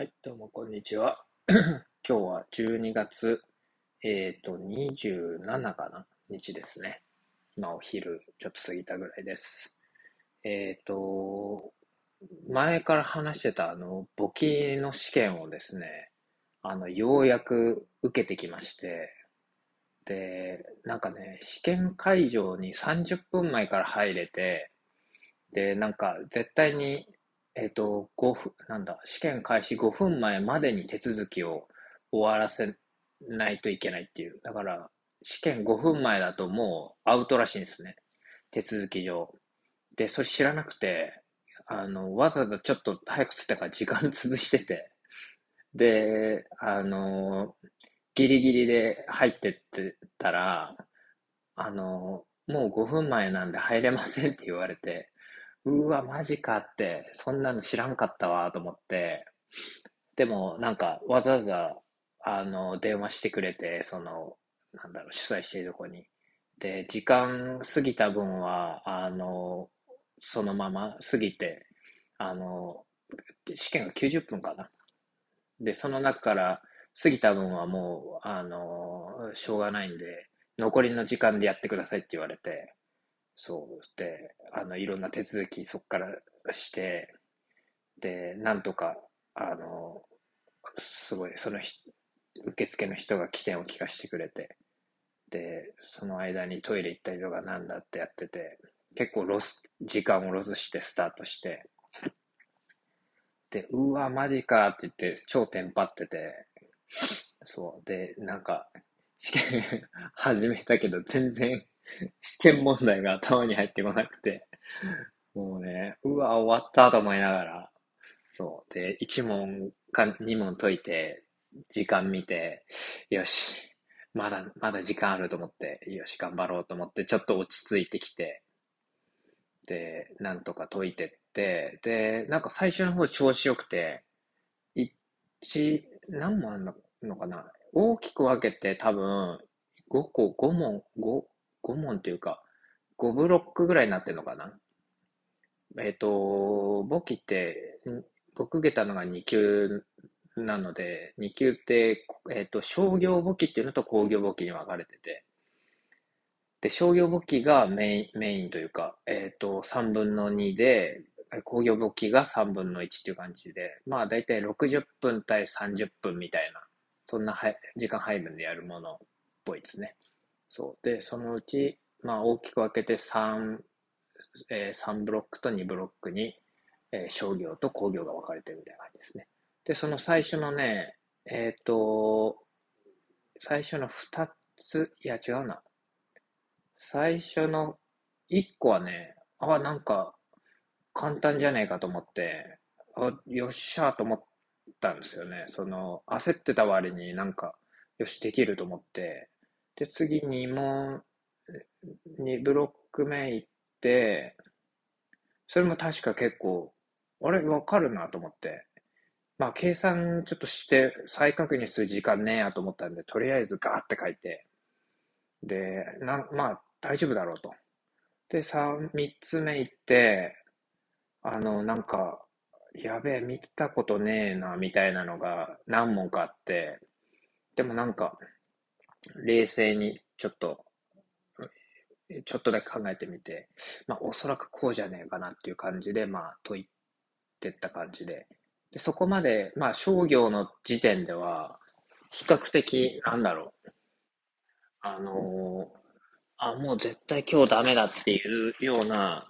はい、どうもこんにちは。今日は12月、えっ、ー、と、27かな？日ですね。今お昼ちょっと過ぎたぐらいです。えっ、ー、と、前から話してたあの、簿記の試験をですね、あの、ようやく受けてきまして、で、なんかね、試験会場に30分前から入れて、で、なんか絶対にえっ、ー、と、5分、なんだ、試験開始5分前までに手続きを終わらせないといけないっていう。だから、試験5分前だともうアウトらしいんですね。手続き上。で、それ知らなくて、あの、わざわざちょっと早くつったから時間潰してて、で、あの、ギリギリで入ってってたら、あの、もう5分前なんで入れませんって言われて、うわ、マジかって、そんなの知らんかったわと思って、でもなんかわざわざ、あの、電話してくれて、その、なんだろう、主催しているとこに。で、時間過ぎた分は、あの、そのまま過ぎて、あの、試験が90分かな。で、その中から過ぎた分はもう、あの、しょうがないんで、残りの時間でやってくださいって言われて、そうで、あの、いろんな手続きそこからして、で、なんとか、あの、すごい、その受付の人が機転を利かせてくれて、で、その間にトイレ行ったりとかなんだってやってて、結構ロス、時間をロスしてスタートして、で、うわ、マジかって言って超テンパってて、そう。で、なんか、試験 始めたけど全然 試験問題が頭に入ってこなくて、もうね、うわ、終わったと思いながら、そう。で、1問か2問解いて、時間見て、よし、まだ、まだ時間あると思って、よし、頑張ろうと思って、ちょっと落ち着いてきて、で、なんとか解いてって、で、なんか最初の方調子よくて、1、何問あるのかな。大きく分けて多分、5個、5問、5、問っていうか、5ブロックぐらいになってるのかな？えっ、ー、と、簿記って、僕受けたのが2級なので、2級って、えっ、ー、と、商業簿記っていうのと工業簿記に分かれてて、で、商業簿記がメインメインというか、えっ、ー、と、3分の2で、工業簿記が3分の1っていう感じで、まあ大体60分対30分みたいな、そんなは時間配分でやるものっぽいですね。そう。で、そのうち、まあ大きく分けて3、えー、3ブロックと2ブロックに、えー、商業と工業が分かれてるみたいな感じですね。で、その最初のね、えっ、ー、と、最初の2つ、いや違うな。最初の1個はね、ああ、なんか簡単じゃねえかと思って、あよっしゃーと思ったんですよね。その、焦ってた割になんか、よし、できると思って、で、次2問、2ブロック目行って、それも確か結構、あれ、わかるなと思って。まあ、計算ちょっとして再確認する時間ねえやと思ったんで、とりあえずガーって書いて、で、なまあ、大丈夫だろうと。で、3、3つ目行って、あの、なんか、やべえ、見たことねえな、みたいなのが何問かあって、でもなんか、冷静にちょっと、ちょっとだけ考えてみて、まあ、おそらくこうじゃねえかなっていう感じで、まあ、解いてった感じで。でそこまで、まあ、商業の時点では、比較的、なんだろう。あのー、あ、もう絶対今日ダメだっていうような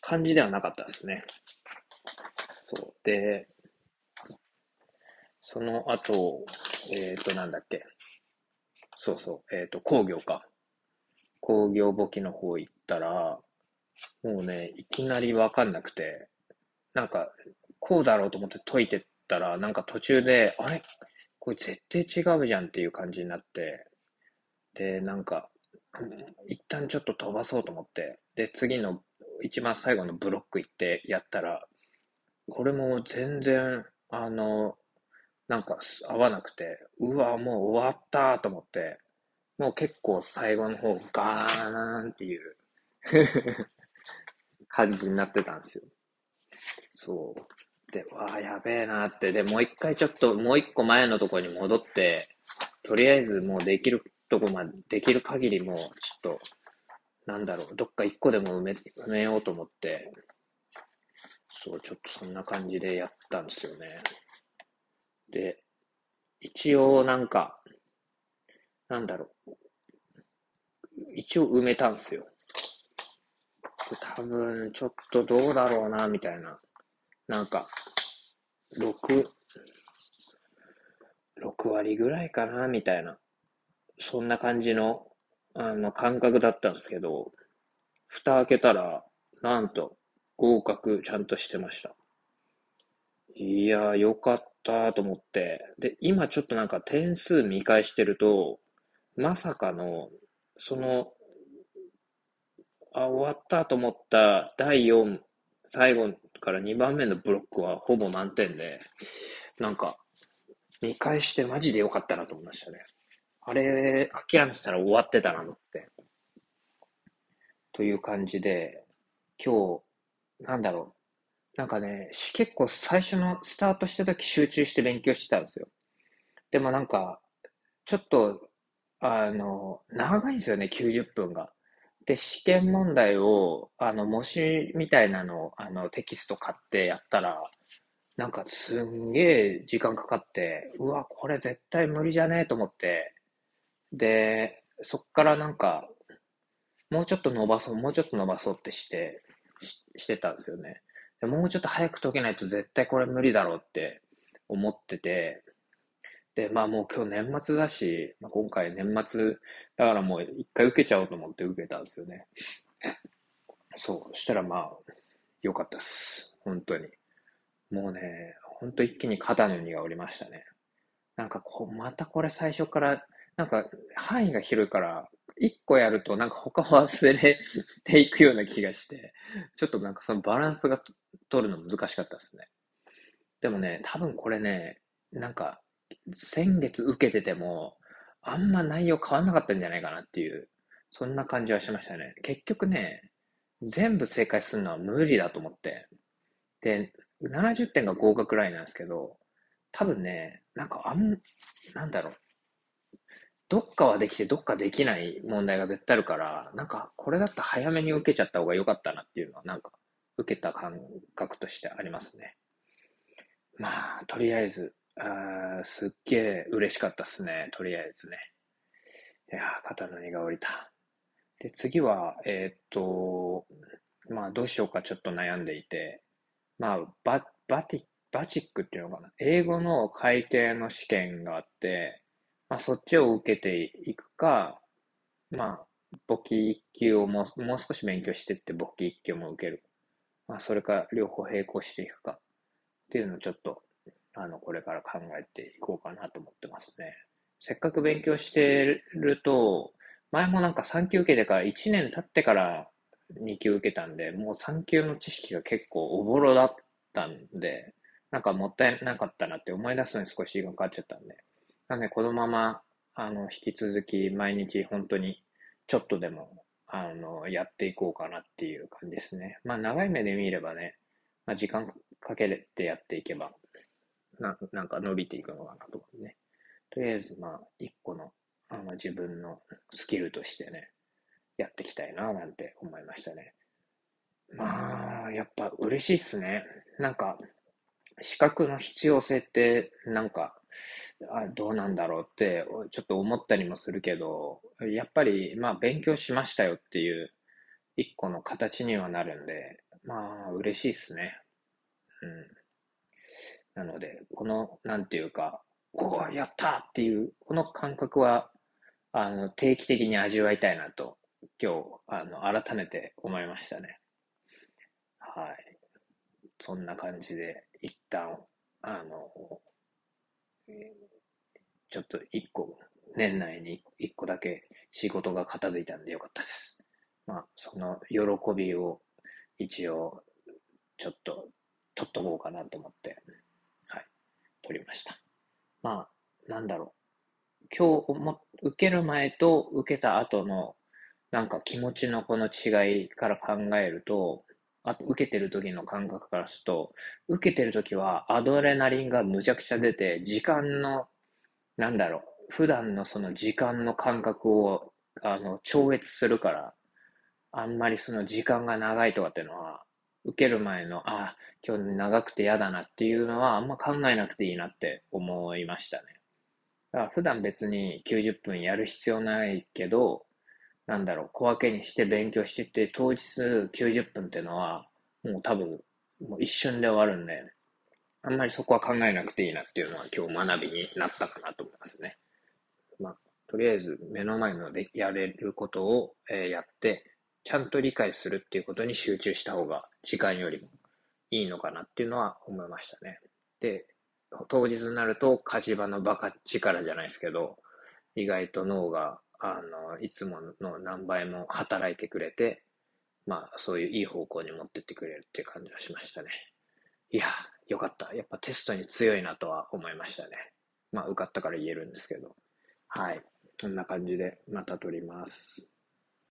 感じではなかったですね。そう。で、その後、えっ、ー、と、なんだっけ。そうそう、えっ、ー、と、工業か。工業簿記の方行ったら、もうね、いきなりわかんなくて、なんか、こうだろうと思って解いてったら、なんか途中で、あれ？これ絶対違うじゃんっていう感じになって、で、なんか、一旦ちょっと飛ばそうと思って、で、次の一番最後のブロック行ってやったら、これも全然、あの、なんか合わなくて、うわ、もう終わったと思って、もう結構最後の方ガーンっていう 感じになってたんですよ。そう。で、わあ、やべえなって、で、もう一回ちょっと、もう一個前のとこに戻って、とりあえずもうできるとこまで、できる限りもう、ちょっと、なんだろう、どっか一個でも埋め、埋めようと思って、そう、ちょっとそんな感じでやったんですよね。で、一応なんか、なんだろう、一応埋めたんですよ。多分、ちょっとどうだろうな、みたいな。なんか、6、6割ぐらいかな、みたいな。そんな感じの、あの、感覚だったんですけど、蓋開けたら、なんと、合格ちゃんとしてました。いやー、よかったたと思って。で、今ちょっとなんか点数見返してると、まさかの、その、あ、終わったと思った第4、最後から2番目のブロックはほぼ満点で、なんか、見返してマジでよかったなと思いましたね。あれ、諦めてたら終わってたなって。という感じで、今日、なんだろう。なんかね、結構最初のスタートした時集中して勉強してたんですよ。でもなんか、ちょっと、あの、長いんですよね、90分が。で、試験問題を、あの、模試みたいなのを、あの、テキスト買ってやったら、なんかすんげえ時間かかって、うわ、これ絶対無理じゃねえと思って、で、そっからなんか、もうちょっと伸ばそう、もうちょっと伸ばそうってして、ししてたんですよね。もうちょっと早く解けないと絶対これ無理だろうって思ってて、で、まあもう今日年末だし、まあ、今回年末、だからもう一回受けちゃおうと思って受けたんですよね。そう、したらまあ、良かったっす。本当に。もうね、本当一気に肩の荷が下りましたね。なんかこう、またこれ最初から、なんか範囲が広いから、一個やるとなんか他忘れていくような気がして、ちょっとなんかそのバランスが取るの難しかったですね。でもね、多分これね、なんか先月受けてても、あんま内容変わんなかったんじゃないかなっていう、そんな感じはしましたね。結局ね、全部正解するのは無理だと思って。で、70点が合格ラインなんですけど、多分ね、なんかあん、なんだろう。どっかはできてどっかできない問題が絶対あるから、なんかこれだったら早めに受けちゃった方が良かったなっていうのは、なんか受けた感覚としてありますね。まあ、とりあえず、あすっげえ嬉しかったっすね。とりあえずね。いや肩の荷が下りた。で、次は、えー、っと、まあ、どうしようかちょっと悩んでいて、まあ、バ、バティ、バチックっていうのかな。英語の改定の試験があって、まあ、そっちを受けていくか、まあ、簿記1級をもうもう少し勉強していって簿記1級も受ける。まあ、それか両方並行していくかっていうのをちょっとあの、これから考えていこうかなと思ってますね。せっかく勉強してると、前もなんか3級受けてから1年経ってから2級受けたんで、もう3級の知識が結構おぼろだったんで、なんかもったいなかったなって思い出すのに少し時間かかっちゃったんで。なんで、このまま、あの、引き続き毎日本当にちょっとでも、あの、やっていこうかなっていう感じですね。まあ、長い目で見ればね、まあ、時間かけてやっていけば、ななんか伸びていくのかなと思うね。とりあえず、まあ、一個の、あの、自分のスキルとしてね、やっていきたいな、なんて思いましたね。まあ、やっぱ嬉しいっすね。なんか、資格の必要性って、なんか、あどうなんだろうって、ちょっと思ったりもするけど、やっぱり、まあ、勉強しましたよっていう、一個の形にはなるんで、まあ、嬉しいっすね。うん。なので、この、なんていうか、おお、やったっていう、この感覚は、あの、定期的に味わいたいなと、今日、あの、改めて思いましたね。はい。そんな感じで、一旦、あの、ちょっと一個、年内に一個だけ仕事が片付いたんでよかったです。まあ、その喜びを一応、ちょっと取っとこうかなと思って、はい取りました。まあ、なんだろう。今日も、受ける前と受けた後の、なんか気持ちのこの違いから考えると、あ受けてる時の感覚からすると、受けてる時はアドレナリンがむちゃくちゃ出て、時間の、なんだろう、普段のその時間の感覚を、あの、超越するから、あんまりその時間が長いとかっていうのは、受ける前の、あ、今日長くて嫌だなっていうのは、あんま考えなくていいなって思いましたね。だから普段別に90分やる必要ないけど、なんだろう、小分けにして勉強してて、当日90分っていうのは、もう多分、もう一瞬で終わるんで、あんまりそこは考えなくていいなっていうのは今日学びになったかなと思いますね。まあ、とりあえず目の前のでやれることを、えー、やって、ちゃんと理解するっていうことに集中した方が時間よりもいいのかなっていうのは思いましたね。で、当日になると火事場のバカ力じゃないですけど、意外と脳が、あの、いつもの何倍も働いてくれて、まあ、そういういい方向に持ってってくれるっていう感じがしましたね。いや、よかった。やっぱテストに強いなとは思いましたね。まあ、受かったから言えるんですけど。はい。こんな感じでまた撮ります。